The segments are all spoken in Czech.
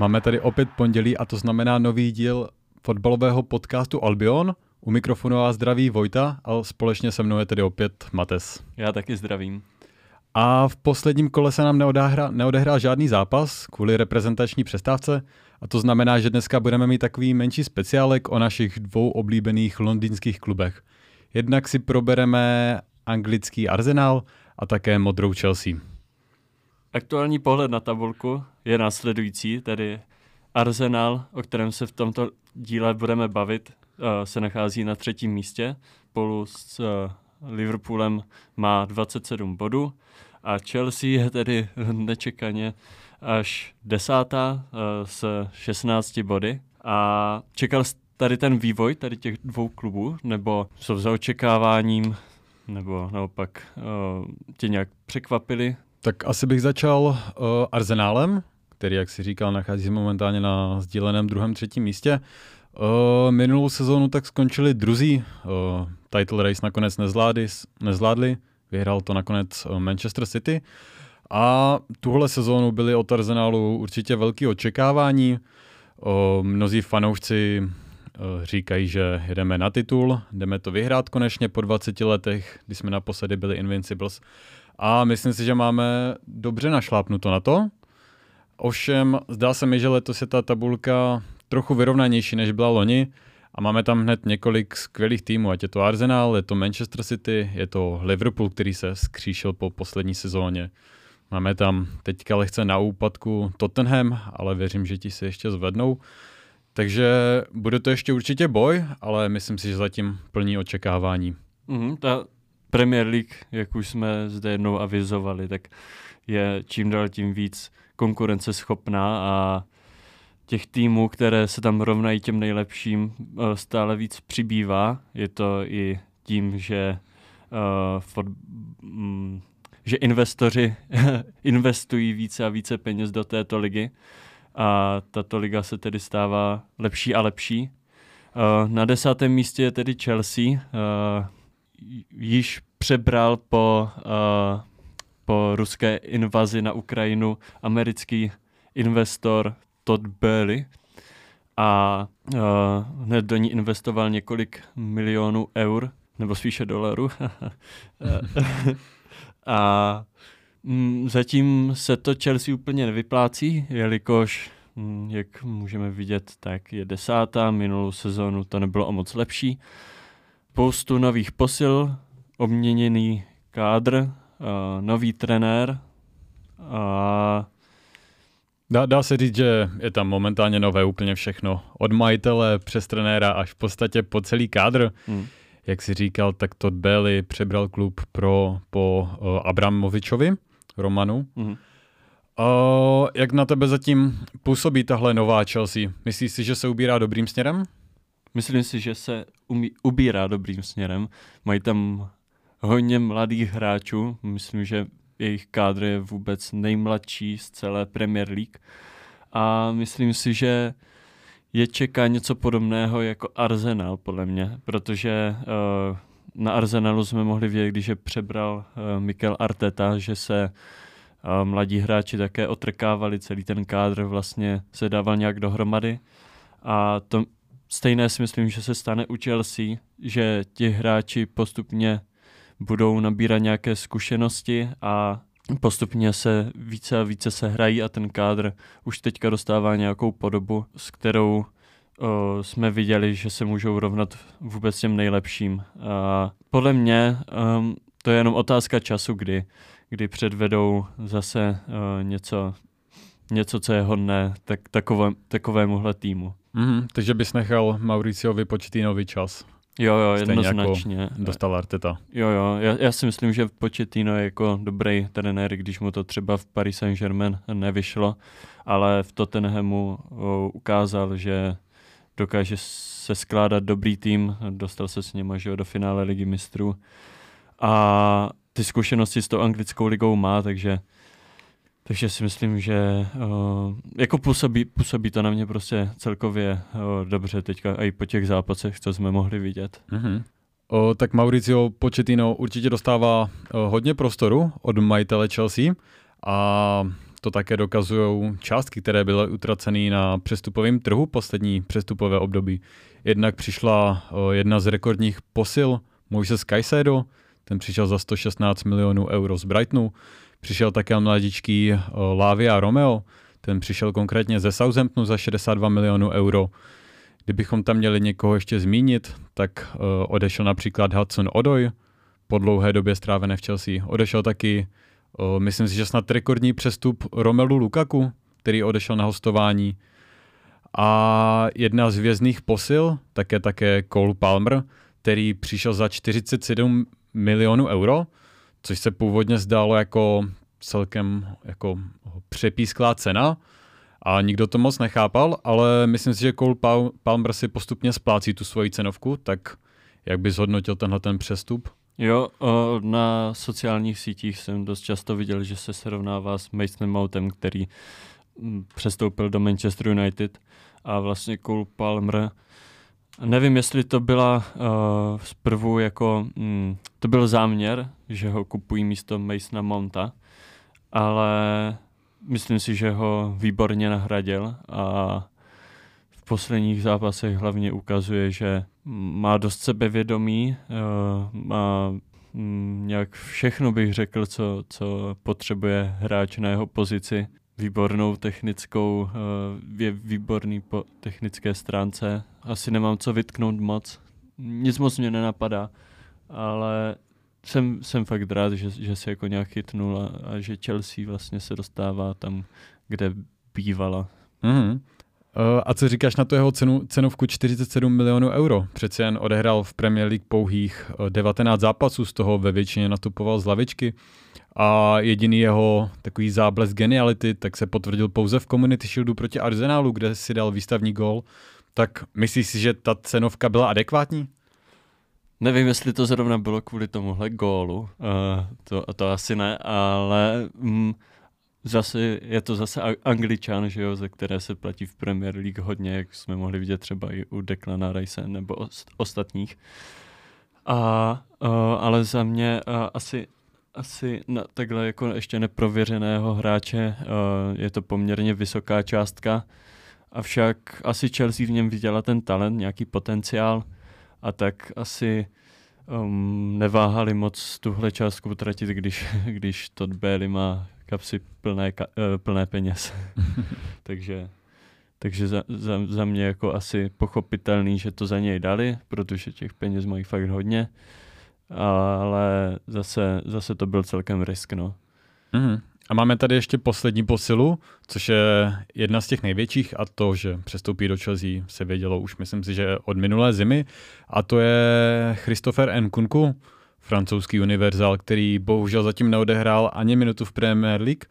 Máme tady opět pondělí a to znamená nový díl fotbalového podcastu Albion. U mikrofonu vás zdraví Vojta a společně se mnou je tedy opět Mates. Já taky zdravím. A v posledním kole se nám neodehrál, neodehrál žádný zápas kvůli reprezentační přestávce a to znamená, že dneska budeme mít takový menší speciálek o našich dvou oblíbených londýnských klubech. Jednak si probereme anglický Arsenal a také modrou Chelsea. Aktuální pohled na tabulku je následující, tedy Arsenal, o kterém se v tomto díle budeme bavit, eh, se nachází na třetím místě. Spolu s eh, Liverpoolem má 27 bodů a Chelsea je tedy nečekaně až desátá eh, s 16 body. A čekal tady ten vývoj tady těch dvou klubů, nebo jsou za očekáváním, nebo naopak tě nějak překvapili tak asi bych začal uh, Arsenálem, který, jak si říkal, nachází se momentálně na sdíleném druhém, třetím místě. Uh, minulou sezónu tak skončili druzí. Uh, title race nakonec nezvládli, nezvládli. Vyhrál to nakonec Manchester City. A tuhle sezónu byly od Arsenálu určitě velké očekávání. Uh, mnozí fanoušci uh, říkají, že jdeme na titul, jdeme to vyhrát konečně po 20 letech, kdy jsme naposledy byli Invincibles. A myslím si, že máme dobře našlápnuto na to. Ovšem, zdá se mi, že letos je ta tabulka trochu vyrovnanější, než byla loni. A máme tam hned několik skvělých týmů, ať je to Arsenal, je to Manchester City, je to Liverpool, který se skříšil po poslední sezóně. Máme tam teďka lehce na úpadku Tottenham, ale věřím, že ti se ještě zvednou. Takže bude to ještě určitě boj, ale myslím si, že zatím plní očekávání. Mm, ta Premier League, jak už jsme zde jednou avizovali, tak je čím dál tím víc konkurenceschopná a těch týmů, které se tam rovnají těm nejlepším, eh, stále víc přibývá. Je to i tím, že, uh, for, mm, že investoři investují více a více peněz do této ligy a tato liga se tedy stává lepší a lepší. Uh, na desátém místě je tedy Chelsea. Uh, již přebral po, uh, po ruské invazi na Ukrajinu americký investor Todd Burley a uh, hned do ní investoval několik milionů eur, nebo spíše dolarů. a mm, zatím se to Chelsea úplně nevyplácí, jelikož, mm, jak můžeme vidět, tak je desátá, minulou sezónu to nebylo o moc lepší. Spoustu nových posil, obměněný kádr, uh, nový trenér a Dá, dá se říct, že je tam momentálně nové úplně všechno. Od majitele přes trenéra až v podstatě po celý kádr. Hmm. Jak si říkal, tak Todd Bailey přebral klub pro, po uh, Abramovičovi, Romanu. Hmm. Uh, jak na tebe zatím působí tahle nová Chelsea? Myslíš si, že se ubírá dobrým směrem? Myslím si, že se umí, ubírá dobrým směrem. Mají tam hodně mladých hráčů. Myslím, že jejich kádr je vůbec nejmladší z celé Premier League. A myslím si, že je čeká něco podobného jako Arsenal, podle mě, protože uh, na Arsenalu jsme mohli vědět, když je přebral uh, Mikel Arteta, že se uh, mladí hráči také otrkávali, celý ten kádr vlastně se dával nějak dohromady. A to stejné si myslím, že se stane u Chelsea, že ti hráči postupně budou nabírat nějaké zkušenosti a postupně se více a více se hrají a ten kádr už teďka dostává nějakou podobu, s kterou o, jsme viděli, že se můžou rovnat vůbec těm nejlepším. A podle mě um, to je jenom otázka času, kdy, kdy předvedou zase o, něco, něco, co je hodné tak, takové, takovémuhle týmu. Mm, takže bys nechal Mauriciovi Početínovi čas. Jo, jo, jednoznačně. Jako dostal Arteta. Jo, jo, já, já si myslím, že Početino je jako dobrý trenér, když mu to třeba v Paris Saint-Germain nevyšlo, ale v Tottenhamu o, ukázal, že dokáže se skládat dobrý tým, dostal se s ním do finále ligy mistrů a ty zkušenosti s tou anglickou ligou má, takže takže si myslím, že uh, jako působí, působí to na mě prostě celkově uh, dobře teďka i po těch zápasech, co jsme mohli vidět. Mm-hmm. O, tak Mauricio Pochettino určitě dostává o, hodně prostoru od majitele Chelsea a to také dokazují částky, které byly utraceny na přestupovém trhu poslední přestupové období. Jednak přišla jedna z rekordních posil Moises Caicedo, ten přišel za 116 milionů euro z Brightonu. Přišel také mladičký Lavia Romeo, ten přišel konkrétně ze Southamptonu za 62 milionů euro. Kdybychom tam měli někoho ještě zmínit, tak uh, odešel například Hudson Odoj, po dlouhé době strávené v Chelsea. Odešel taky, uh, myslím si, že snad rekordní přestup Romelu Lukaku, který odešel na hostování. A jedna z vězných posil, také také Cole Palmer, který přišel za 47 milionů euro, což se původně zdálo jako celkem jako přepísklá cena a nikdo to moc nechápal, ale myslím si, že Cole Palmer si postupně splácí tu svoji cenovku, tak jak by zhodnotil tenhle ten přestup? Jo, na sociálních sítích jsem dost často viděl, že se srovnává s Masonem Mountem, který mm, přestoupil do Manchester United a vlastně Cole Palmer Nevím, jestli to byla uh, zprvu jako, mm, to byl záměr, že ho kupují místo Masona Mounta, ale myslím si, že ho výborně nahradil a v posledních zápasech hlavně ukazuje, že má dost sebevědomí, uh, má mm, nějak všechno bych řekl, co, co potřebuje hráč na jeho pozici. Výbornou technickou, uh, je výborný po technické stránce. Asi nemám co vytknout moc. Nic moc mě nenapadá, ale jsem, jsem fakt rád, že, že se jako nějak chytnul a, a že Chelsea vlastně se dostává tam, kde bývala. Mm-hmm. A co říkáš na tu jeho cenu, cenovku 47 milionů euro? Přece jen odehrál v Premier League pouhých 19 zápasů, z toho ve většině nastupoval z lavičky a jediný jeho takový záblesk geniality tak se potvrdil pouze v Community Shieldu proti Arsenalu, kde si dal výstavní gol. Tak myslíš si, že ta cenovka byla adekvátní? Nevím, jestli to zrovna bylo kvůli tomuhle gólu, uh, to, to asi ne, ale mm, zase je to zase Angličan, že jo, ze které se platí v Premier League hodně, jak jsme mohli vidět třeba i u Declana Rice nebo ost, ostatních. A, uh, ale za mě uh, asi asi na takhle jako ještě neprověřeného hráče uh, je to poměrně vysoká částka, avšak asi Chelsea v něm viděla ten talent, nějaký potenciál a tak asi um, neváhali moc tuhle částku utratit, když, když Todd Bailey má kapsy plné, ka, uh, plné peněz. takže takže za, za, za mě jako asi pochopitelný, že to za něj dali, protože těch peněz mají fakt hodně, ale zase, zase to byl celkem risk, no. Mm-hmm. A máme tady ještě poslední posilu, což je jedna z těch největších a to, že přestoupí do Chelsea, se vědělo už myslím si, že od minulé zimy a to je Christopher Nkunku, francouzský univerzál, který bohužel zatím neodehrál ani minutu v Premier League.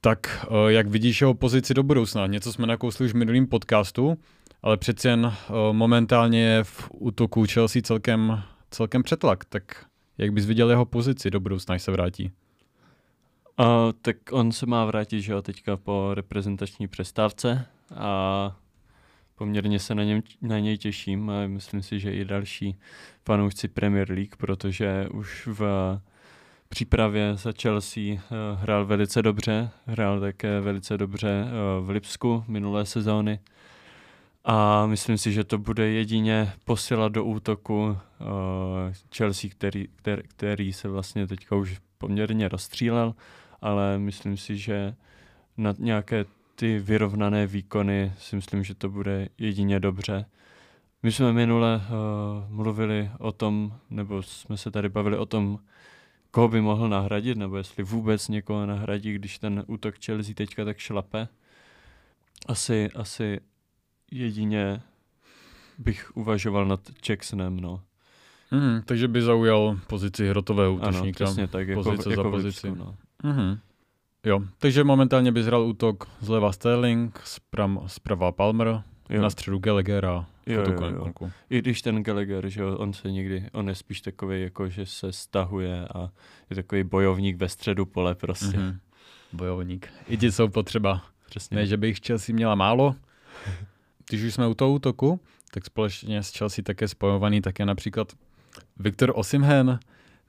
Tak eh, jak vidíš jeho pozici do budoucna? Něco jsme nakousli už v minulým podcastu, ale přeci jen eh, momentálně je v útoku Chelsea celkem, celkem přetlak. Tak jak bys viděl jeho pozici do budoucna, až se vrátí? Uh, tak on se má vrátit, že jo, teďka po reprezentační přestávce a poměrně se na, něm, na něj těším a myslím si, že i další fanoušci Premier League, protože už v přípravě za Chelsea uh, hrál velice dobře, hrál také velice dobře uh, v Lipsku minulé sezóny. A myslím si, že to bude jedině posila do útoku uh, Chelsea, který, který, který se vlastně teďka už poměrně rozstřílel ale myslím si, že na nějaké ty vyrovnané výkony si myslím, že to bude jedině dobře. My jsme minule uh, mluvili o tom, nebo jsme se tady bavili o tom, koho by mohl nahradit, nebo jestli vůbec někoho nahradí, když ten útok Chelsea teďka tak šlape. Asi, asi jedině bych uvažoval nad Jacksonem, no. Mm, takže by zaujal pozici hrotového útočníka. Ano, přesně tak, jako, pozice jako za pozici. Lipsku, no. Mm-hmm. Jo, takže momentálně bys hrál útok zleva Sterling, zprava, zprava Palmer, jo. na středu Gallagher a jo, jo, jo. I když ten Gallagher, že on se někdy, on je spíš takový, jako že se stahuje a je takový bojovník ve středu pole prostě. Mm-hmm. Bojovník. I ti jsou potřeba. Přesně. Ne, že bych Chelsea měla málo. Když už jsme u toho útoku, tak společně s Chelsea také spojovaný také například Viktor Osimhen,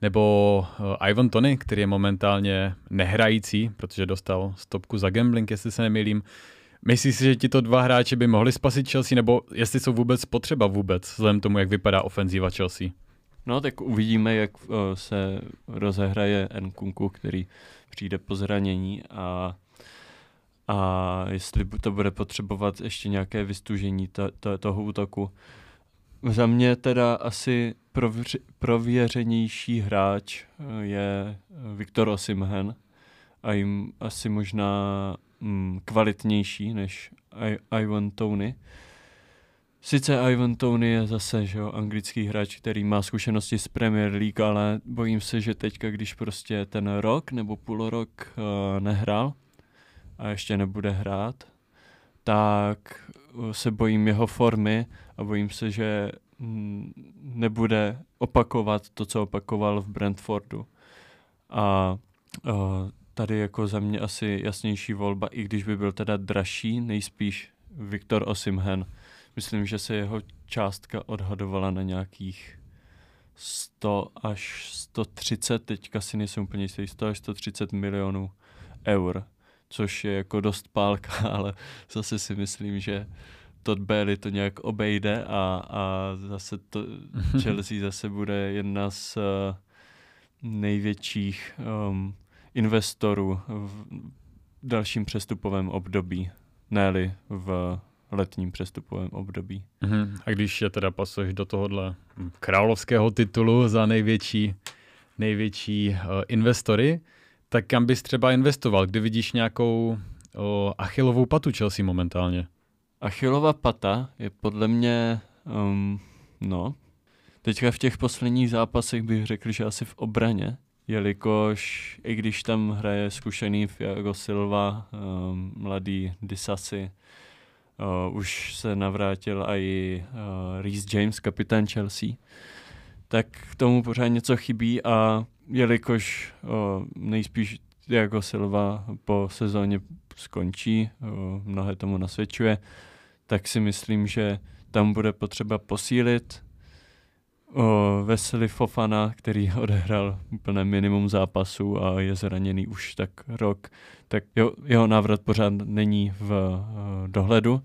nebo uh, Ivan Tony, který je momentálně nehrající, protože dostal stopku za gambling, jestli se nemýlím. Myslíš si, že tito dva hráči by mohli spasit Chelsea, nebo jestli jsou vůbec potřeba vůbec, vzhledem tomu, jak vypadá ofenzíva Chelsea? No tak uvidíme, jak uh, se rozehraje Nkunku, který přijde po zranění a, a jestli to bude potřebovat ještě nějaké vystužení to, to, toho útoku. Za mě teda asi provři, prověřenější hráč eh, je Viktor Osimhen a jim asi možná mm, kvalitnější než I- Ivan Tony. Sice Ivan Tony je zase že jo, anglický hráč, který má zkušenosti z Premier League, ale bojím se, že teďka, když prostě ten rok nebo půl rok uh, nehrál a ještě nebude hrát, tak se bojím jeho formy a bojím se, že mm, nebude opakovat to, co opakoval v Brentfordu. A uh, tady jako za mě asi jasnější volba, i když by byl teda dražší, nejspíš Viktor Osimhen. Myslím, že se jeho částka odhadovala na nějakých 100 až 130, teďka si nejsem úplně jistý, 100 až 130 milionů eur, což je jako dost pálka, ale zase si myslím, že Todd Bailey to nějak obejde a, a zase to Chelsea zase bude jedna z uh, největších um, investorů v dalším přestupovém období, ne v letním přestupovém období. Mm-hmm. A když je teda pasuješ do tohohle královského titulu za největší, největší uh, investory, tak kam bys třeba investoval, kdy vidíš nějakou uh, achilovou patu Chelsea momentálně? Achilova pata je podle mě, um, no, teďka v těch posledních zápasech bych řekl, že asi v obraně, jelikož i když tam hraje zkušený Fiago Silva, um, mladý Disasi, uh, už se navrátil i uh, Reece James, kapitán Chelsea, tak k tomu pořád něco chybí a jelikož uh, nejspíš Thiago Silva po sezóně skončí, uh, mnohé tomu nasvědčuje, tak si myslím, že tam bude potřeba posílit o Vesely Fofana, který odehrál úplné minimum zápasů a je zraněný už tak rok, tak jeho, jeho návrat pořád není v uh, dohledu.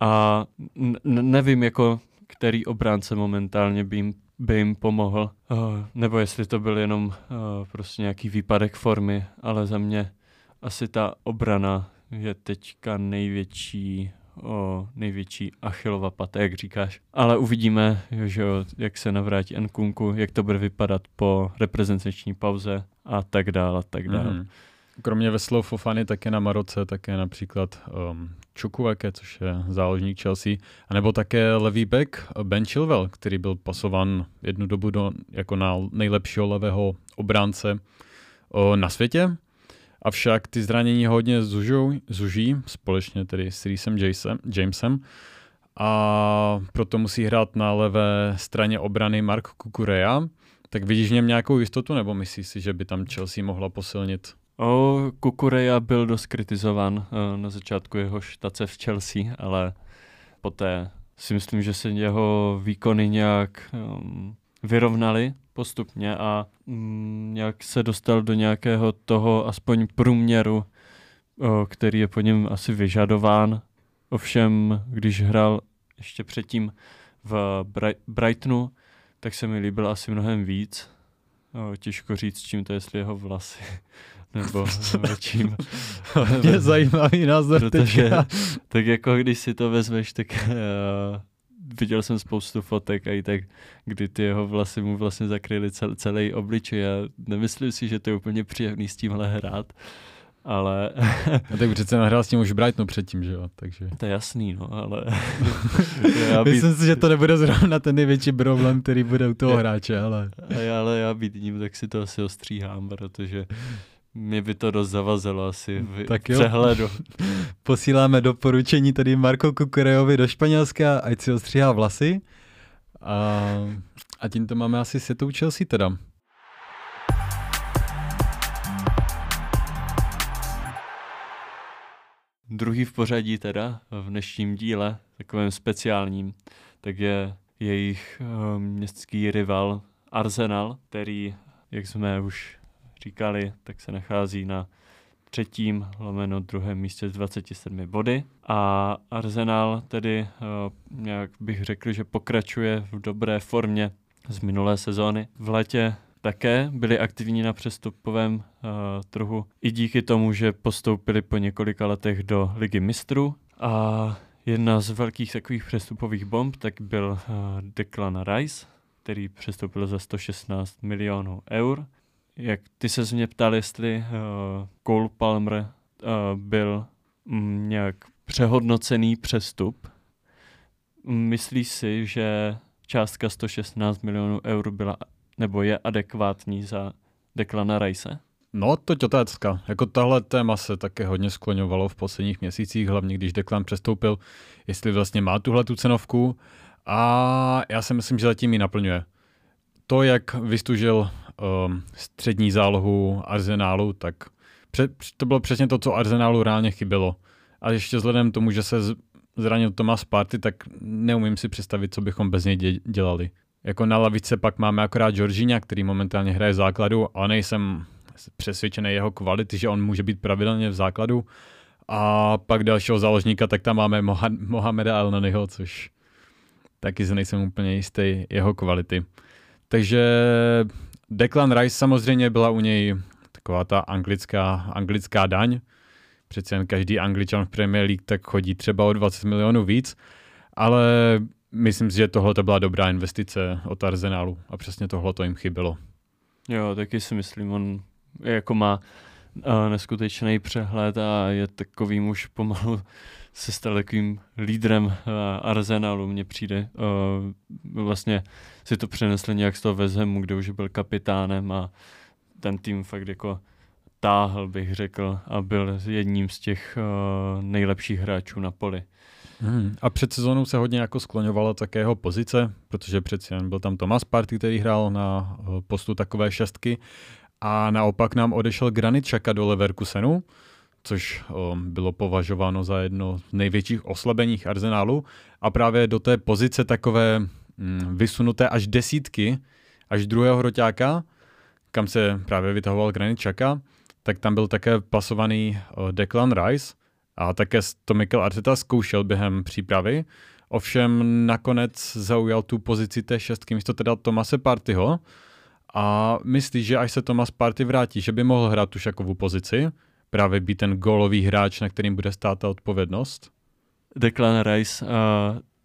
A n- nevím, jako který obránce momentálně by jim, by jim pomohl, uh, nebo jestli to byl jenom uh, prostě nějaký výpadek formy, ale za mě asi ta obrana je teďka největší o největší Achillova pata, jak říkáš. Ale uvidíme, že jo, jak se navrátí Nkunku, jak to bude vypadat po reprezentační pauze a tak dále, tak dále. Mm. Kromě Veslo Fofany také na Maroce, také například um, Čukuveke, což je záložník Chelsea, anebo také levý back Ben Chilwell, který byl pasovan jednu dobu do, jako na nejlepšího levého obránce o, na světě. Avšak ty zranění hodně zužou, zuží, společně tedy s Reesem Jamesem, a proto musí hrát na levé straně obrany Mark Kukurea. Tak vidíš v něm nějakou jistotu, nebo myslíš si, že by tam Chelsea mohla posilnit? O, Kukureja byl dost kritizován uh, na začátku jeho štace v Chelsea, ale poté si myslím, že se jeho výkony nějak um, vyrovnaly postupně a mm, nějak se dostal do nějakého toho aspoň průměru, o, který je po něm asi vyžadován. Ovšem, když hrál ještě předtím v Brightonu, tak se mi líbil asi mnohem víc. O, těžko říct, čím to je, jestli jeho vlasy, nebo čím. Je zajímavý názor Protože, tak jako když si to vezmeš, tak uh, viděl jsem spoustu fotek a i tak, kdy ty jeho vlasy mu vlastně zakryly cel, celý obličej. A nemyslím si, že to je úplně příjemný s tímhle hrát, ale... a tak přece nahrál s tím už Brightonu předtím, že jo, takže... To je jasný, no, ale... já být... Myslím si, že to nebude zrovna ten největší problém, který bude u toho hráče, ale... Ale já být ním, tak si to asi ostříhám, protože mě by to dost zavazilo asi v tak jo. přehledu. Posíláme doporučení tady Marko Kukurejovi do Španělska, ať si ostříhá vlasy. A, a tímto máme asi setou Chelsea teda. Druhý v pořadí teda v dnešním díle, takovém speciálním, tak je jejich uh, městský rival Arsenal, který, jak jsme už říkali, tak se nachází na třetím, lomeno druhém místě s 27 body. A Arsenal tedy, uh, jak bych řekl, že pokračuje v dobré formě z minulé sezóny. V létě také byli aktivní na přestupovém uh, trhu i díky tomu, že postoupili po několika letech do Ligy mistrů. A jedna z velkých takových přestupových bomb tak byl uh, Declan Rice, který přestoupil za 116 milionů eur jak ty se mě ptal, jestli uh, Cole Palmer uh, byl um, nějak přehodnocený přestup. Myslíš si, že částka 116 milionů eur byla nebo je adekvátní za Declana Rice? No, to je otázka. Jako tahle téma se také hodně skloňovalo v posledních měsících, hlavně když Declan přestoupil, jestli vlastně má tuhle tu cenovku. A já si myslím, že zatím ji naplňuje. To, jak vystužil um, střední zálohu Arsenálu, tak pře- to bylo přesně to, co Arsenálu reálně chybělo. A ještě vzhledem tomu, že se zranil Tomas Party, tak neumím si představit, co bychom bez něj dělali. Jako na lavice pak máme akorát Georgina, který momentálně hraje v základu, ale nejsem přesvědčený jeho kvality, že on může být pravidelně v základu. A pak dalšího záložníka, tak tam máme Moha- Mohameda Elnanyho, což taky se nejsem úplně jistý jeho kvality. Takže Declan Rice samozřejmě byla u něj taková ta anglická, anglická daň. Přece jen každý angličan v Premier League tak chodí třeba o 20 milionů víc, ale myslím si, že tohle to byla dobrá investice od Arsenalu a přesně tohle to jim chybělo. Jo, taky si myslím, on jako má uh, neskutečný přehled a je takovým už pomalu se stal takovým lídrem uh, Arsenalu, mně přijde. Uh, vlastně si to přenesli nějak z toho Vezhemu, kde už byl kapitánem a ten tým fakt jako táhl, bych řekl, a byl jedním z těch uh, nejlepších hráčů na poli. Hmm. A před sezónou se hodně jako skloňovala také jeho pozice, protože přeci jen byl tam Thomas Party, který hrál na postu takové šestky a naopak nám odešel Granit Xhaka do Leverkusenu, což o, bylo považováno za jedno z největších oslabeních arzenálu a právě do té pozice takové mm, vysunuté až desítky, až druhého hroťáka, kam se právě vytahoval Granit Xhaka, tak tam byl také pasovaný o, Declan Rice a také to Mikel Arteta zkoušel během přípravy, ovšem nakonec zaujal tu pozici té šestky místo teda Tomase Partyho. A myslíš, že až se Tomas Party vrátí, že by mohl hrát tu šakovou pozici, právě být ten golový hráč, na kterým bude stát ta odpovědnost? Declan Rice uh,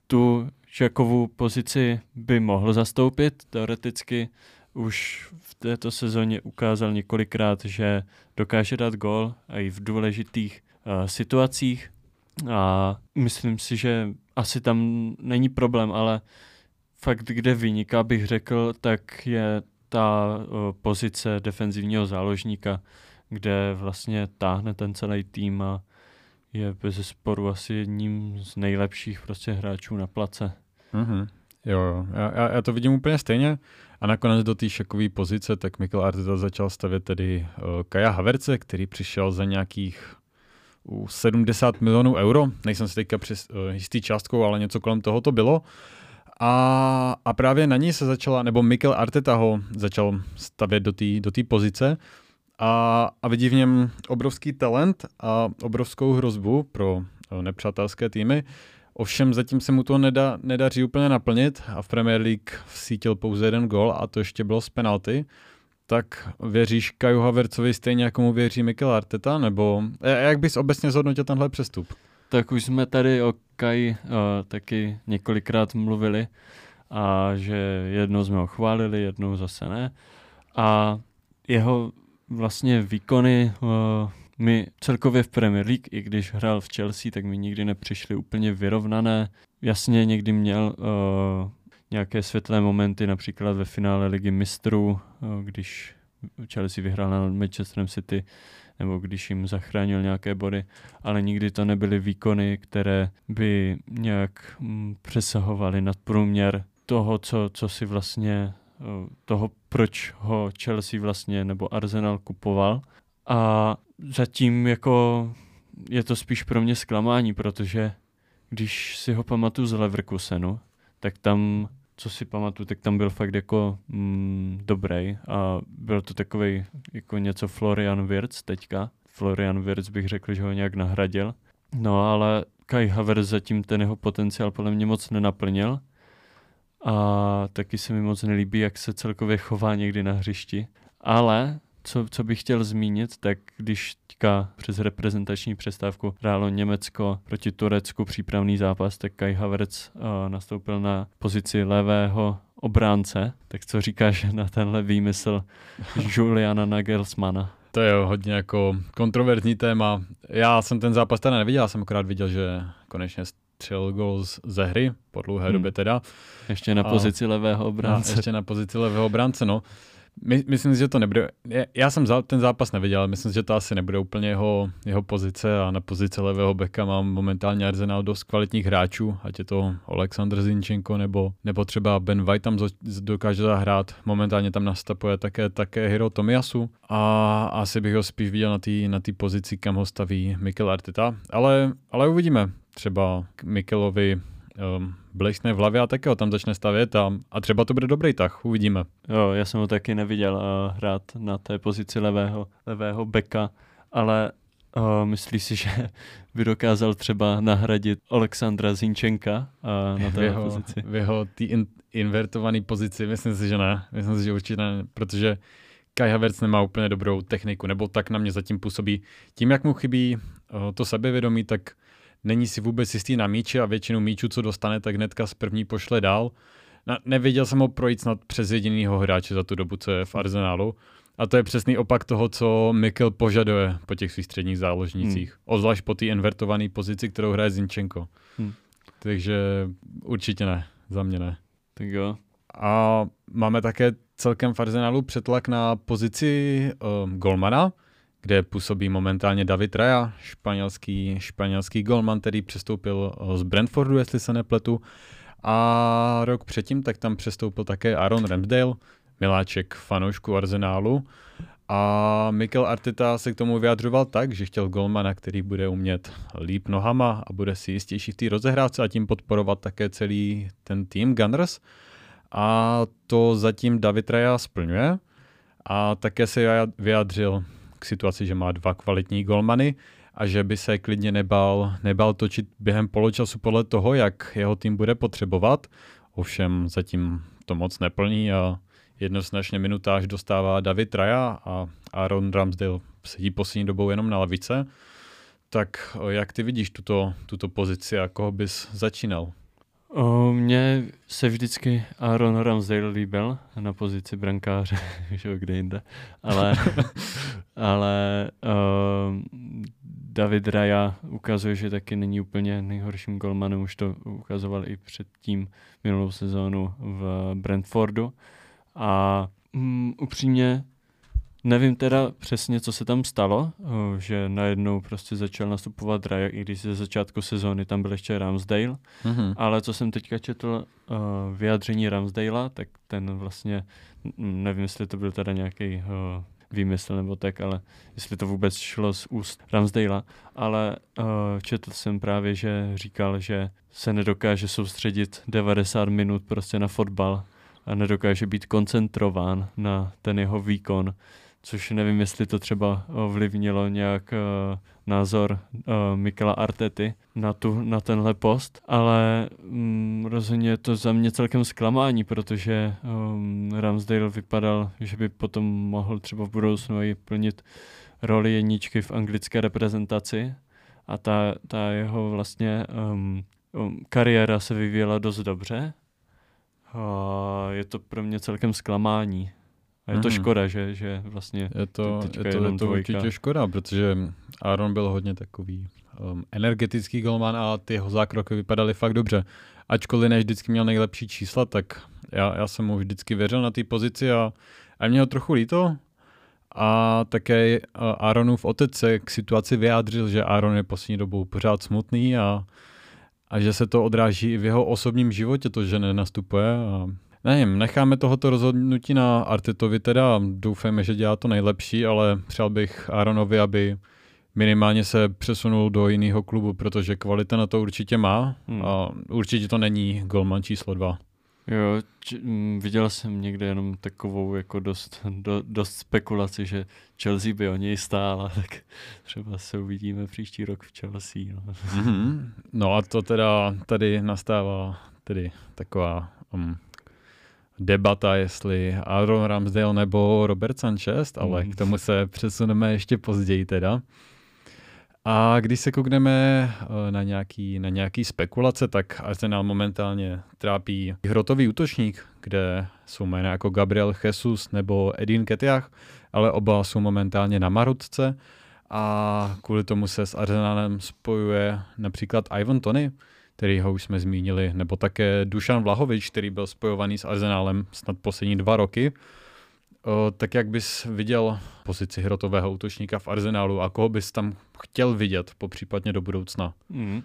tu šakovou pozici by mohl zastoupit. Teoreticky už v této sezóně ukázal několikrát, že dokáže dát gol a i v důležitých uh, situacích. A myslím si, že asi tam není problém, ale fakt, kde vyniká, bych řekl, tak je ta uh, pozice defenzivního záložníka, kde vlastně táhne ten celý tým a je bez sporu asi jedním z nejlepších prostě hráčů na place. Mm-hmm. Jo, jo. Já, já to vidím úplně stejně. A nakonec do té šakové pozice tak Mikel Arteta začal stavět tedy uh, Kaja Haverce, který přišel za nějakých uh, 70 milionů euro. Nejsem si teďka přes, uh, jistý částkou, ale něco kolem toho to bylo. A, a právě na ní se začala, nebo Mikel Arteta ho začal stavět do té do pozice a, a vidí v něm obrovský talent a obrovskou hrozbu pro eh, nepřátelské týmy. Ovšem zatím se mu to nedá, nedaří úplně naplnit a v Premier League vsítil pouze jeden gol a to ještě bylo z penalty. Tak věříš Kaju Havercovi stejně jako mu věří Mikel Arteta? Nebo jak bys obecně zhodnotil tenhle přestup? Tak už jsme tady o Kai uh, taky několikrát mluvili a že jednou jsme ho chválili, jednou zase ne. A jeho vlastně výkony uh, mi celkově v Premier League, i když hrál v Chelsea, tak mi nikdy nepřišly úplně vyrovnané. Jasně někdy měl uh, nějaké světlé momenty, například ve finále ligy mistrů, uh, když Chelsea vyhrál na Manchesterem City, nebo když jim zachránil nějaké body, ale nikdy to nebyly výkony, které by nějak mm, přesahovaly nad průměr toho, co, co si vlastně, toho, proč ho Chelsea vlastně nebo Arsenal kupoval. A zatím jako je to spíš pro mě zklamání, protože když si ho pamatuju z Leverkusenu, tak tam co si pamatuju, tak tam byl fakt jako mm, dobrý a byl to takový jako něco Florian Wirtz teďka. Florian Wirtz bych řekl, že ho nějak nahradil. No ale Kai Havertz zatím ten jeho potenciál podle mě moc nenaplnil a taky se mi moc nelíbí, jak se celkově chová někdy na hřišti. Ale co, co bych chtěl zmínit, tak když teďka přes reprezentační přestávku hrálo Německo proti Turecku přípravný zápas, tak Kai Havertz uh, nastoupil na pozici levého obránce. Tak co říkáš na tenhle výmysl Juliana Nagelsmana? To je hodně jako kontroverzní téma. Já jsem ten zápas teda neviděl, já jsem akorát viděl, že konečně střelil gol ze hry, po dlouhé hmm. době teda. Ještě na pozici a, levého obránce. A ještě na pozici levého obránce, no. My, myslím si, že to nebude. Já jsem ten zápas neviděl, ale myslím si, že to asi nebude úplně jeho, jeho pozice a na pozici levého beka mám momentálně Arsenal dost kvalitních hráčů, ať je to Oleksandr Zinčenko nebo, nebo třeba Ben White tam dokáže zahrát. Momentálně tam nastupuje také, také Hiro Tomiasu a asi bych ho spíš viděl na té na pozici, kam ho staví Mikel Arteta. Ale, ale uvidíme. Třeba Mikelovi um, blešne v hlavě a také ho tam začne stavět a, a třeba to bude dobrý tah, uvidíme. Jo, já jsem ho taky neviděl uh, hrát na té pozici levého, levého beka, ale uh, myslíš si, že by dokázal třeba nahradit Alexandra Zinčenka uh, na té jeho, pozici? V jeho tý in, invertované pozici, myslím si, že ne. Myslím si, že určitě ne, protože Kai Havertz nemá úplně dobrou techniku, nebo tak na mě zatím působí. Tím, jak mu chybí uh, to sebevědomí, tak není si vůbec jistý na míči a většinu míčů, co dostane, tak hnedka z první pošle dál. Na, neviděl jsem ho projít snad přes jedinýho hráče za tu dobu, co je v Arsenálu. A to je přesný opak toho, co Mikkel požaduje po těch svých středních záložnících. Hmm. Ozvlášť po té invertované pozici, kterou hraje Zinčenko. Hmm. Takže určitě ne, za mě ne. Tak jo. A máme také celkem v Arsenálu přetlak na pozici uh, Golmana, kde působí momentálně David Raya, španělský, španělský golman, který přestoupil eh, z Brentfordu, jestli se nepletu. A rok předtím tak tam přestoupil také Aaron Ramsdale, miláček fanoušku Arsenálu. A Mikel Arteta se k tomu vyjadřoval tak, že chtěl golmana, který bude umět líp nohama a bude si jistější v té rozehrávce a tím podporovat také celý ten tým Gunners. A to zatím David Raya splňuje. A také se vyjadřil k situaci, že má dva kvalitní golmany a že by se klidně nebal, nebal točit během poločasu podle toho, jak jeho tým bude potřebovat. Ovšem zatím to moc neplní a jednoznačně minutáž dostává David Raja a Aaron Ramsdale sedí poslední dobou jenom na lavice. Tak jak ty vidíš tuto, tuto pozici a koho bys začínal? O, mně se vždycky Aaron Ramsdale líbil na pozici brankáře, že kde jinde, ale, ale o, David Raya ukazuje, že taky není úplně nejhorším golmanem, už to ukazoval i předtím minulou sezónu v Brentfordu. A um, upřímně Nevím teda přesně, co se tam stalo, eh, že najednou prostě začal nastupovat Raya, i když ze začátku sezóny tam byl ještě Ramsdale, mm-hmm. ale co jsem teďka četl uh, vyjádření Ramsdale, tak ten vlastně, nevím, jestli to byl teda nějaký uh, výmysl nebo tak, ale jestli to vůbec šlo z úst Ramsdale, ale uh, četl jsem právě, že říkal, že se nedokáže soustředit 90 minut prostě na fotbal a nedokáže být koncentrován na ten jeho výkon, což nevím, jestli to třeba ovlivnilo nějak uh, názor uh, Mikela Artety na, tu, na tenhle post, ale um, rozhodně je to za mě celkem zklamání, protože um, Ramsdale vypadal, že by potom mohl třeba v budoucnu i plnit roli jedničky v anglické reprezentaci a ta, ta jeho vlastně um, um, kariéra se vyvíjela dost dobře. Uh, je to pro mě celkem zklamání. A je to mm. škoda, že, že vlastně je to, je to, je to určitě škoda, protože Aaron byl hodně takový um, energetický golman a ty jeho zákroky vypadaly fakt dobře. Ačkoliv ne vždycky měl nejlepší čísla, tak já, já jsem mu vždycky věřil na té pozici a, a mě ho trochu líto. A také Aaronův otec se k situaci vyjádřil, že Aaron je poslední dobou pořád smutný a, a že se to odráží i v jeho osobním životě, to, že nenastupuje. A Nevím, necháme tohoto rozhodnutí na Artetovi teda, doufáme, že dělá to nejlepší, ale přál bych Aaronovi, aby minimálně se přesunul do jiného klubu, protože kvalita na to určitě má hmm. a určitě to není golman číslo dva. Jo, č- m, viděl jsem někde jenom takovou jako dost, do, dost spekulaci, že Chelsea by o něj stála, tak třeba se uvidíme příští rok v Chelsea. No, Mm-hmm. No a to teda tady nastává tedy taková um, debata, jestli Aaron Ramsdale nebo Robert Sanchez, ale Mhm. k tomu se přesuneme ještě později teda. A když se koukneme eh, na nějaký, na nějaký spekulace, tak Arsenal momentálně trápí hrotový útočník, kde jsou jména jako Gabriel Jesus nebo Edin Ketiach, ale oba jsou momentálně na Marotce a kvůli tomu se s Arsenalem spojuje například Ivan Tony, který ho už jsme zmínili, nebo také Dušan Vlahovič, který byl spojovaný s Arsenálem snad poslední dva roky. O, tak jak bys viděl pozici hrotového útočníka v Arsenálu a koho bys tam chtěl vidět, po případně do budoucna? Mm.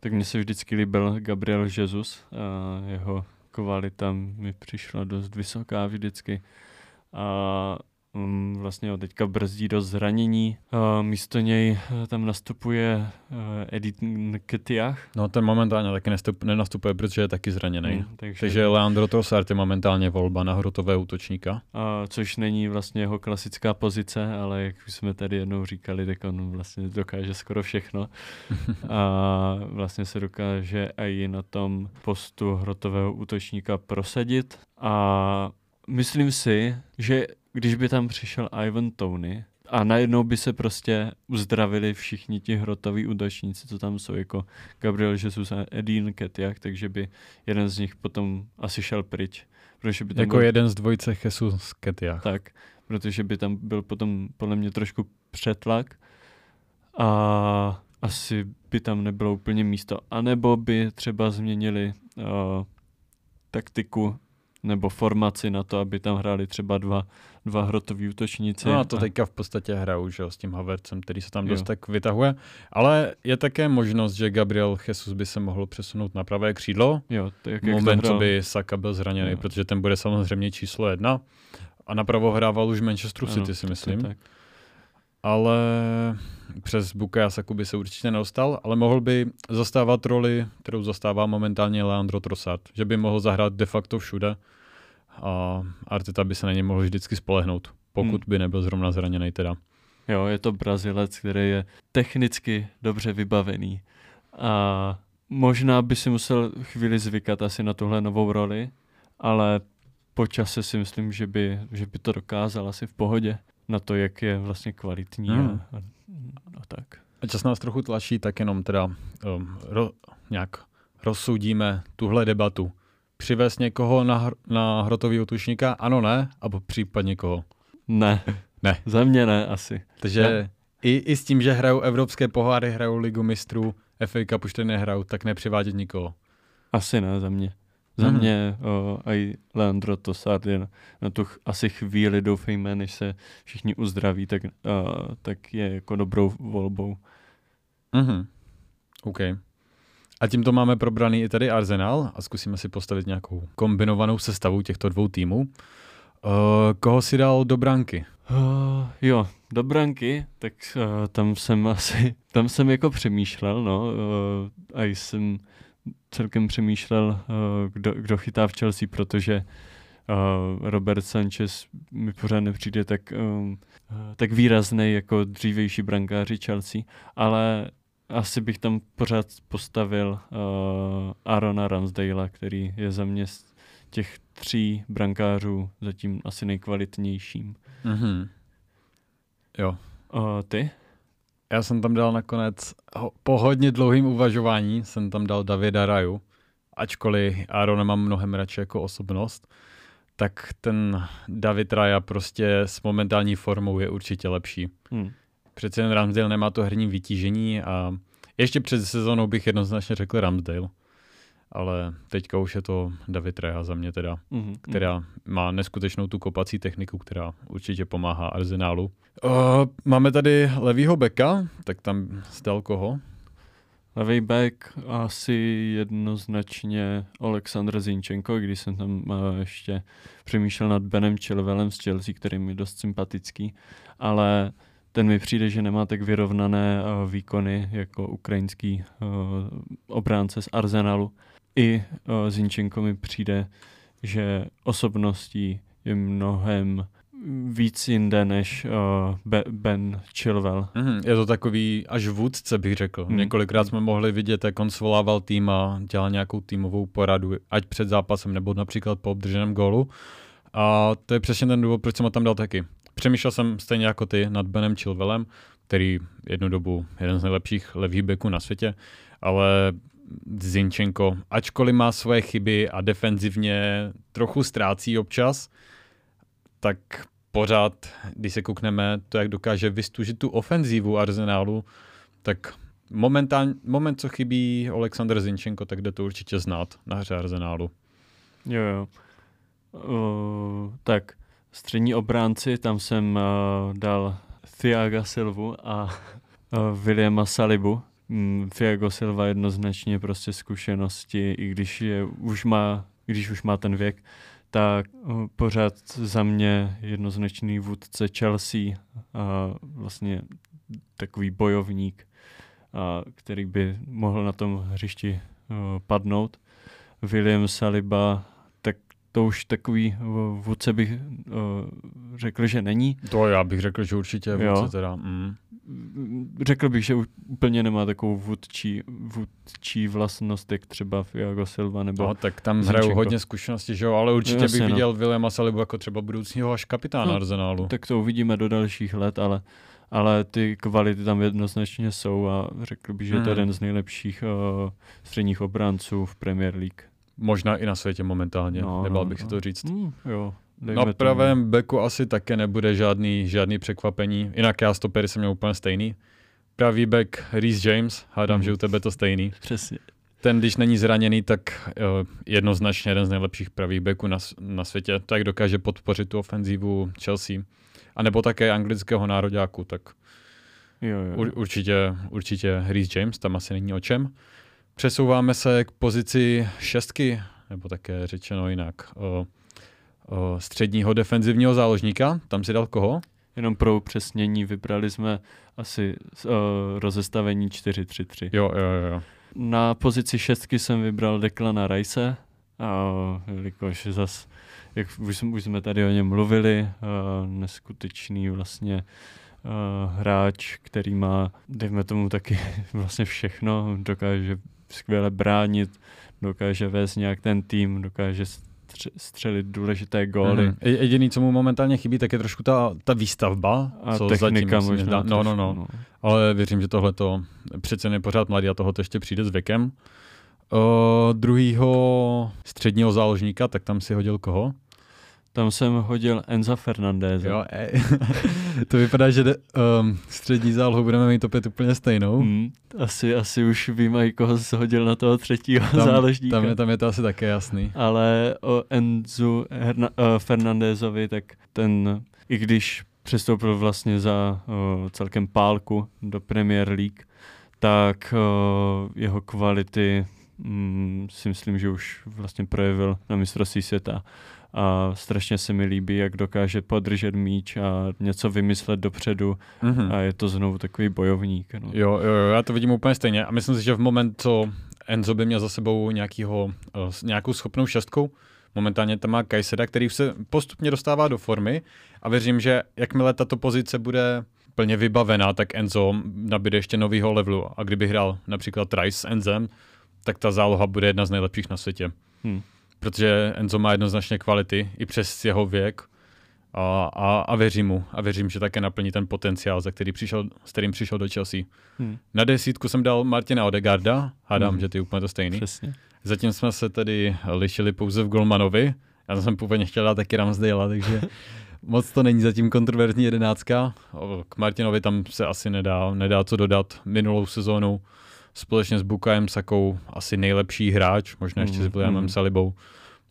Tak mně se vždycky líbil Gabriel Jesus a jeho kvalita mi přišla dost vysoká vždycky. A um, vlastně ho teďka brzdí do zranění. A místo něj eh, tam nastupuje uh, Edith Nketiah. No ten momentálně taky nestup, nenastupuje, protože je taky zraněný. Mm, takže, Takže Leandro Trossard je momentálně volba na hrotového útočníka. a, což není vlastně jeho klasická pozice, ale jak už jsme tady jednou říkali, tak on vlastně dokáže skoro všechno. a vlastně se dokáže i na tom postu hrotového útočníka prosadit. A myslím si, že když by tam přišel Ivan Tony a najednou by se prostě uzdravili všichni ti hrotoví útočníci, co tam jsou, jako Gabriel Jesus a Edin Ketiak, takže by jeden z nich potom asi šel pryč. Protože by tam Jako byl, jeden z dvojce Jesus Ketiach. tak, protože by tam byl potom podle mě trošku přetlak a asi by tam nebylo úplně místo. A nebo by třeba změnili uh, taktiku nebo formaci na to, aby tam hráli třeba dva, dva hrotoví útočníci. No a to teďka v podstatě hrajou, že jo, s tím Havercem, který se tam Jo. dost tak vytahuje. Ale je také možnost, že Gabriel Jesus by se mohl přesunout na pravé křídlo. Jo, tak jak moment, hrál. by Saka byl zraněný, Jo. protože ten bude samozřejmě číslo jedna. A napravo hrával už Manchesteru Ano, City, si tak, myslím. Tak. Ale přes Bukaya Saku by se určitě neostal, ale mohl by zastávat roli, kterou zastává momentálně Leandro Trossard, že by mohl zahrát de facto všude a Arteta by se na něj mohl vždycky spolehnout, pokud Hmm. by nebyl zrovna zraněný teda. Jo, je to Brazilec, který je technicky dobře vybavený. A možná by si musel chvíli zvykat asi na tuhle novou roli, ale po čase si myslím, že by, že by to dokázal asi v pohodě na to, jak je vlastně kvalitní Hmm. a, a, a tak. A čas nás trochu tlačí, tak jenom teda um, ro, nějak rozsoudíme tuhle debatu. Přivést někoho na, hr, na hrotový útočníka, ano, ne, nebo případně koho. Ne. Ne. Za mě ne asi. Takže Já- i, i s tím, že hrajou evropské poháry, hrajou ligu mistrů, FA Cup už teď nehrajou, tak nepřivádět nikoho. Asi ne za mě. Za Mhm. mě o, i Leandro Tossard je na, na tu ch- asi chvíli, doufejme, než se všichni uzdraví, tak, uh, tak je jako dobrou volbou. Mhm. OK. A tímto máme probraný i tady Arsenal a zkusíme si postavit nějakou kombinovanou sestavu těchto dvou týmů. Uh, koho si dal do branky? Uh, jo, do branky, tak uh, tam jsem asi, tam jsem jako přemýšlel, no, uh, a jsem celkem přemýšlel, uh, kdo, kdo chytá v Chelsea, protože uh, Robert Sanchez mi pořád nepřijde tak, um, uh, tak výrazný jako dřívější brankáři Chelsea, ale asi bych tam pořád postavil uh, Arona Ramsdale, který je za mě z těch tří brankářů zatím asi nejkvalitnějším. Mhm. Jo. Uh, ty? Já jsem tam dal nakonec, po hodně dlouhým uvažování, jsem tam dal Davida Raju, ačkoliv Aaron mám mnohem radši jako osobnost, tak ten David Raja prostě s momentální formou je určitě lepší. Hmm. Přece jen Ramsdale nemá to herní vytížení a ještě před sezónou bych jednoznačně řekl Ramsdale, ale teďka už je to David Raja za mě teda, Mm-hmm. která má neskutečnou tu kopací techniku, která určitě pomáhá Arsenálu. Uh, máme tady levýho beka, tak tam zdal koho? Levý back asi jednoznačně Oleksandr Zinčenko, když jsem tam uh, ještě přemýšlel nad Benem Chilwellem z Chelsea, který mi je dost sympatický, ale ten mi přijde, že nemá tak vyrovnané uh, výkony jako ukrajinský uh, obránce z Arsenalu. I uh, Zinčenko mi přijde, že osobností je mnohem víc jinde než uh, Ben Chilwell. Mm, je to takový až vůdce, bych řekl. Mm. Několikrát jsme mohli vidět, jak on svolával tým a dělal nějakou týmovou poradu, ať před zápasem nebo například po obdrženém gólu. A to je přesně ten důvod, proč jsem ho tam dal taky. Přemýšlel jsem stejně jako ty nad Benem Chilwellem, který jednu dobu jeden z nejlepších levých beků na světě, ale Zinčenko, ačkoliv má svoje chyby a defenzivně trochu ztrácí občas, tak pořád, když se koukneme, to, jak dokáže vystužit tu ofenzívu Arsenálu, tak momentálně, moment, co chybí Oleksandr Zinčenko, tak jde to určitě znát na hře Arsenálu. Jo, jo. Uh, tak, střední obránci, tam jsem uh, dal Thiaga Silvu a uh, Williama Salibu. Mm, Thiago Silva jednoznačně prostě zkušenosti, i když je, už má, když už má ten věk, tak uh, pořád za mě jednoznačný vůdce Chelsea a vlastně takový bojovník, a který by mohl na tom hřišti uh, padnout. William Saliba to už takový vůdce bych uh, řekl, že není. To já bych řekl, že určitě vůdce jo. teda. Mm. Řekl bych, že úplně nemá takovou vůdčí, vůdčí vlastnost, jak třeba Fiago Silva nebo No, tak tam hrajou hodně zkušenosti, že jo, ale určitě Jasně, bych no. viděl Williama Salibu jako třeba budoucího až kapitána no, Arsenálu. Tak to uvidíme do dalších let, ale ale ty kvality tam jednoznačně jsou a řekl bych, že mm. to je hmm. jeden z nejlepších uh, středních obránců v Premier League. Možná i na světě momentálně, no, nebal no, bych no. si to říct. Mm, jo, na pravém tomu. beku asi také nebude žádný, žádný překvapení, jinak já stopery jsem měl úplně stejný. Pravý back Reese James, hádám, mm. že u tebe to stejný. Přesně. Ten, když není zraněný, tak uh, jednoznačně jeden z nejlepších pravých backů na, na světě, tak dokáže podpořit tu ofenzívu Chelsea. A nebo také anglického nároďáku, tak jo, jo. Ur, určitě, určitě Reese James, tam asi není o čem. Přesouváme se k pozici šestky, nebo také řečeno jinak, o, o středního defenzivního záložníka. Tam si dal koho? Jenom pro upřesnění vybrali jsme asi uh, rozestavení 4-3-3. Jo, jo, jo. Na pozici šestky jsem vybral Declana Rice, a jelikož zas, jak už, už jsme tady o něm mluvili, uh, neskutečný vlastně uh, hráč, který má, dejme tomu taky vlastně všechno, dokáže skvěle bránit, dokáže vést nějak ten tým, dokáže střelit důležité góly. Mm. Jediný, co mu momentálně chybí, tak je trošku ta, ta výstavba. A co technika zatím možná. No, no, no, no. Ale věřím, že tohle to přece je pořád mladý a tohle ještě přijde s věkem. Uh, druhýho středního záložníka, tak tam si hodil koho? Tam jsem hodil Enza Fernandez. Jo, e, to vypadá, že de, um, střední zálohu budeme mít opět úplně stejnou. Mm, asi, asi už vím, koho se hodil na toho třetího tam, záležníka. Tam je, tam je to asi také jasný. Ale o Enzu Herna, uh, Fernandezovi, tak ten, i když přestoupil vlastně za uh, celkem pálku do Premier League, tak uh, jeho kvality mm, si myslím, že už vlastně projevil na mistrovství světa a strašně se mi líbí, jak dokáže podržet míč a něco vymyslet dopředu mm-hmm. a je to znovu takový bojovník. No. Jo, jo, jo, já to vidím úplně stejně a myslím si, že v moment, co Enzo by měl za sebou nějakýho, uh, nějakou schopnou šestkou, momentálně tam má Kajseda, který se postupně dostává do formy a věřím, že jakmile tato pozice bude plně vybavená, tak Enzo nabíde ještě novýho levelu a kdyby hrál například Rice s Enzem, tak ta záloha bude jedna z nejlepších na světě. Hmm protože Enzo má jednoznačně kvality i přes jeho věk a, a, a věřím mu. A věřím, že také naplní ten potenciál, za který přišel, s kterým přišel do Chelsea. Hmm. Na desítku jsem dal Martina Odegarda, hádám, hmm. že ty úplně to stejný. Přesně. Zatím jsme se tedy lišili pouze v Golmanovi. Já jsem původně chtěl dát taky Ramsdale, takže moc to není zatím kontroverzní jedenáctka. K Martinovi tam se asi nedá, nedá co dodat. Minulou sezónu společně s Bukajem Sakou asi nejlepší hráč, možná ještě mm, s Williamem mm. Salibou.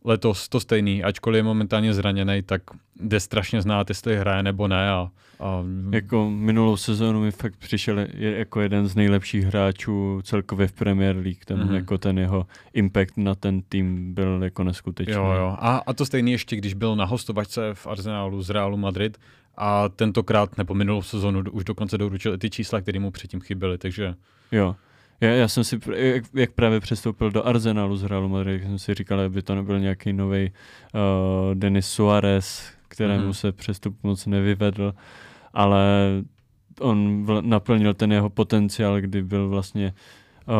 Letos to stejný, ačkoliv je momentálně zraněný, tak jde strašně znát, jestli hraje nebo ne. A, a... Jako minulou sezónu mi fakt přišel jako jeden z nejlepších hráčů celkově v Premier League. Ten, mm-hmm. jako ten jeho impact na ten tým byl jako neskutečný. Jo, jo. A, a to stejný ještě, když byl na hostovačce v Arsenalu z Realu Madrid a tentokrát, nebo minulou sezónu už dokonce doručil i ty čísla, které mu předtím chyběly, takže... Jo, Já, já jsem si, jak, jak právě přestoupil do Arsenalu z Realu Madrid, jsem si říkal, aby to nebyl nějaký nový uh, Denis Suarez, kterému mm-hmm. se přestup moc nevyvedl, ale on vl- naplnil ten jeho potenciál, kdy byl vlastně uh,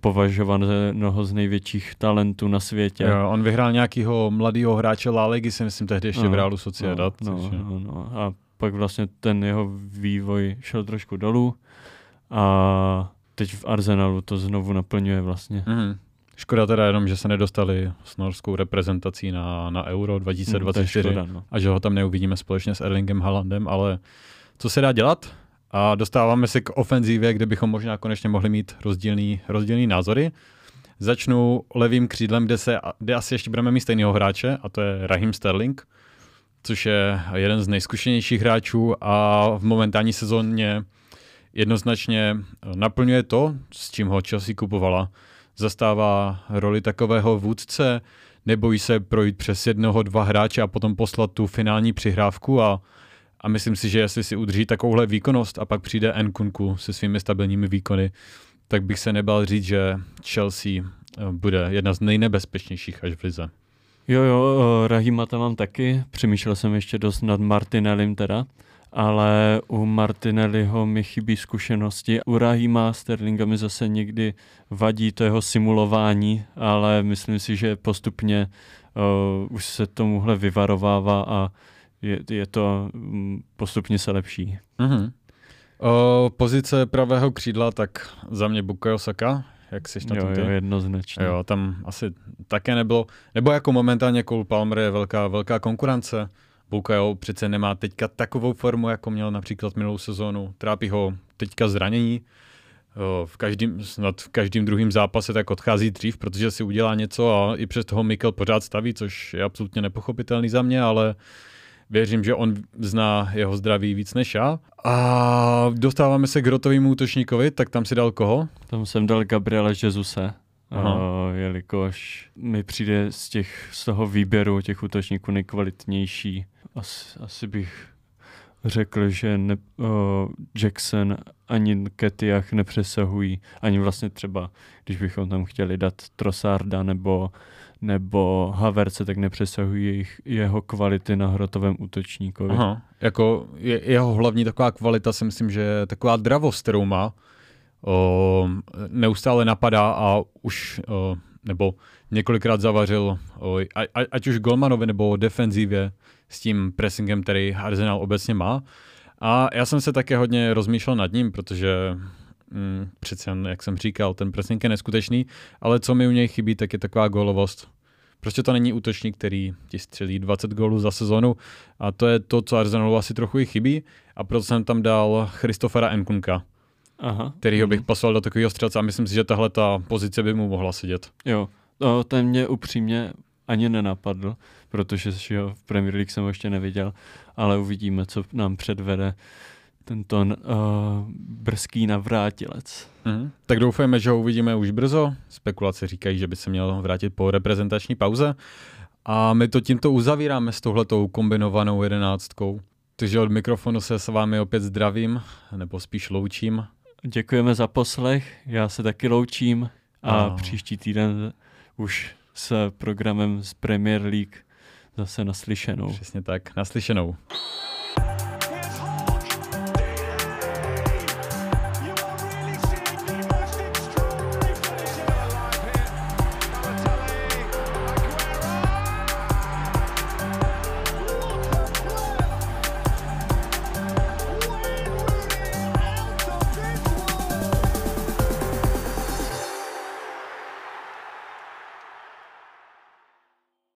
považován za jednoho z největších talentů na světě. Jo, on vyhrál nějakého mladého hráče La Ligy, si myslím tehdy ještě no, v Realu Sociedad. No, no, no, no. A pak vlastně ten jeho vývoj šel trošku dolů a teď v Arsenalu to znovu naplňuje vlastně. Mm. Škoda teda jenom, že se nedostali s norskou reprezentací na, na Euro 2024 mm, škoda, no. a že ho tam neuvidíme společně s Erlingem Haalandem, ale co se dá dělat? A dostáváme se k ofenzívě, kde bychom možná konečně mohli mít rozdílný, rozdílný názory. Začnu levým křídlem, kde, se, kde asi ještě budeme mít stejného hráče, a to je Raheem Sterling, což je jeden z nejzkušenějších hráčů a v momentální sezóně jednoznačně naplňuje to, s čím ho Chelsea kupovala. Zastává roli takového vůdce, nebojí se projít přes jednoho, dva hráče a potom poslat tu finální přihrávku a a myslím si, že jestli si udrží takovouhle výkonnost a pak přijde Nkunku se svými stabilními výkony, tak bych se nebal říct, že Chelsea eh, bude jedna z nejnebezpečnějších až v lize. Jo, jo, eh, Rahima tam mám taky. Přemýšlel jsem ještě dost nad Martinellim teda, ale u Martinelliho mi chybí zkušenosti. U Rahima Sterlinga mi zase někdy vadí to jeho simulování, ale myslím si, že postupně uh, už se tomuhle vyvarovává a je, je to mm, postupně se lepší. Mm-hmm. O, pozice pravého křídla, tak za mě Bukayo Saka, jak jsi na jo, tom ty? Jo, jednoznačně. Jo, tam asi také nebylo, nebo jako momentálně Cole Palmer je velká, velká konkurence. Bukayo přece nemá teďka takovou formu, jako měl například minulou sezónu. Trápí ho teďka zranění. V každým, snad v každém druhém zápase tak odchází dřív, protože si udělá něco a i přes toho Mikel pořád staví, což je absolutně nepochopitelný za mě, ale Věřím, že on zná jeho zdraví víc než já. A dostáváme se k rotovému útočníkovi, tak tam si dal koho? Tam jsem dal Gabriela Jezuse. Uh, jelikož mi přijde z, těch, z toho výběru těch útočníků nejkvalitnější. Asi, asi bych řekl, že ne, uh, Jackson ani Ketiach nepřesahují, ani vlastně třeba, když bychom tam chtěli dát Trosarda nebo nebo Haverce, tak nepřesahují jejich, jeho kvality na hrotovém útočníkovi. Aha, jako je, jeho hlavní taková kvalita si myslím, že je taková dravost, kterou má. O, neustále napadá a už, o, nebo několikrát zavařil, o, a, ať už Golmanovi nebo defenzivě s tím pressingem, který Arsenal obecně má. A já jsem se také hodně rozmýšlel nad ním, protože mm, přece jen, jak jsem říkal, ten pressing je neskutečný, ale co mi u něj chybí, tak je taková gólovost. Prostě to není útočník, který ti střelí 20 gólů za sezonu a to je to, co Arsenalu asi trochu i chybí a proto jsem tam dal Christofera Nkunka, Aha. kterýho bych mhm. poslal do takového střelce a myslím si, že tahle ta pozice by mu mohla sedět. Jo, to, ten mě upřímně ani nenapadl, protože že jo, v Premier League jsem ho ještě neviděl, ale uvidíme, co nám předvede tento uh, brzký navrátilec. Mm. Tak doufejme, že ho uvidíme už brzo. Spekulace říkají, že by se měl vrátit po reprezentační pauze. A my to tímto uzavíráme s touhletou kombinovanou jedenáctkou. Takže od mikrofonu se s vámi opět zdravím, nebo spíš loučím. Děkujeme za poslech, já se taky loučím a, a... příští týden už s programem z Premier League zase naslyšenou. Přesně tak, naslyšenou.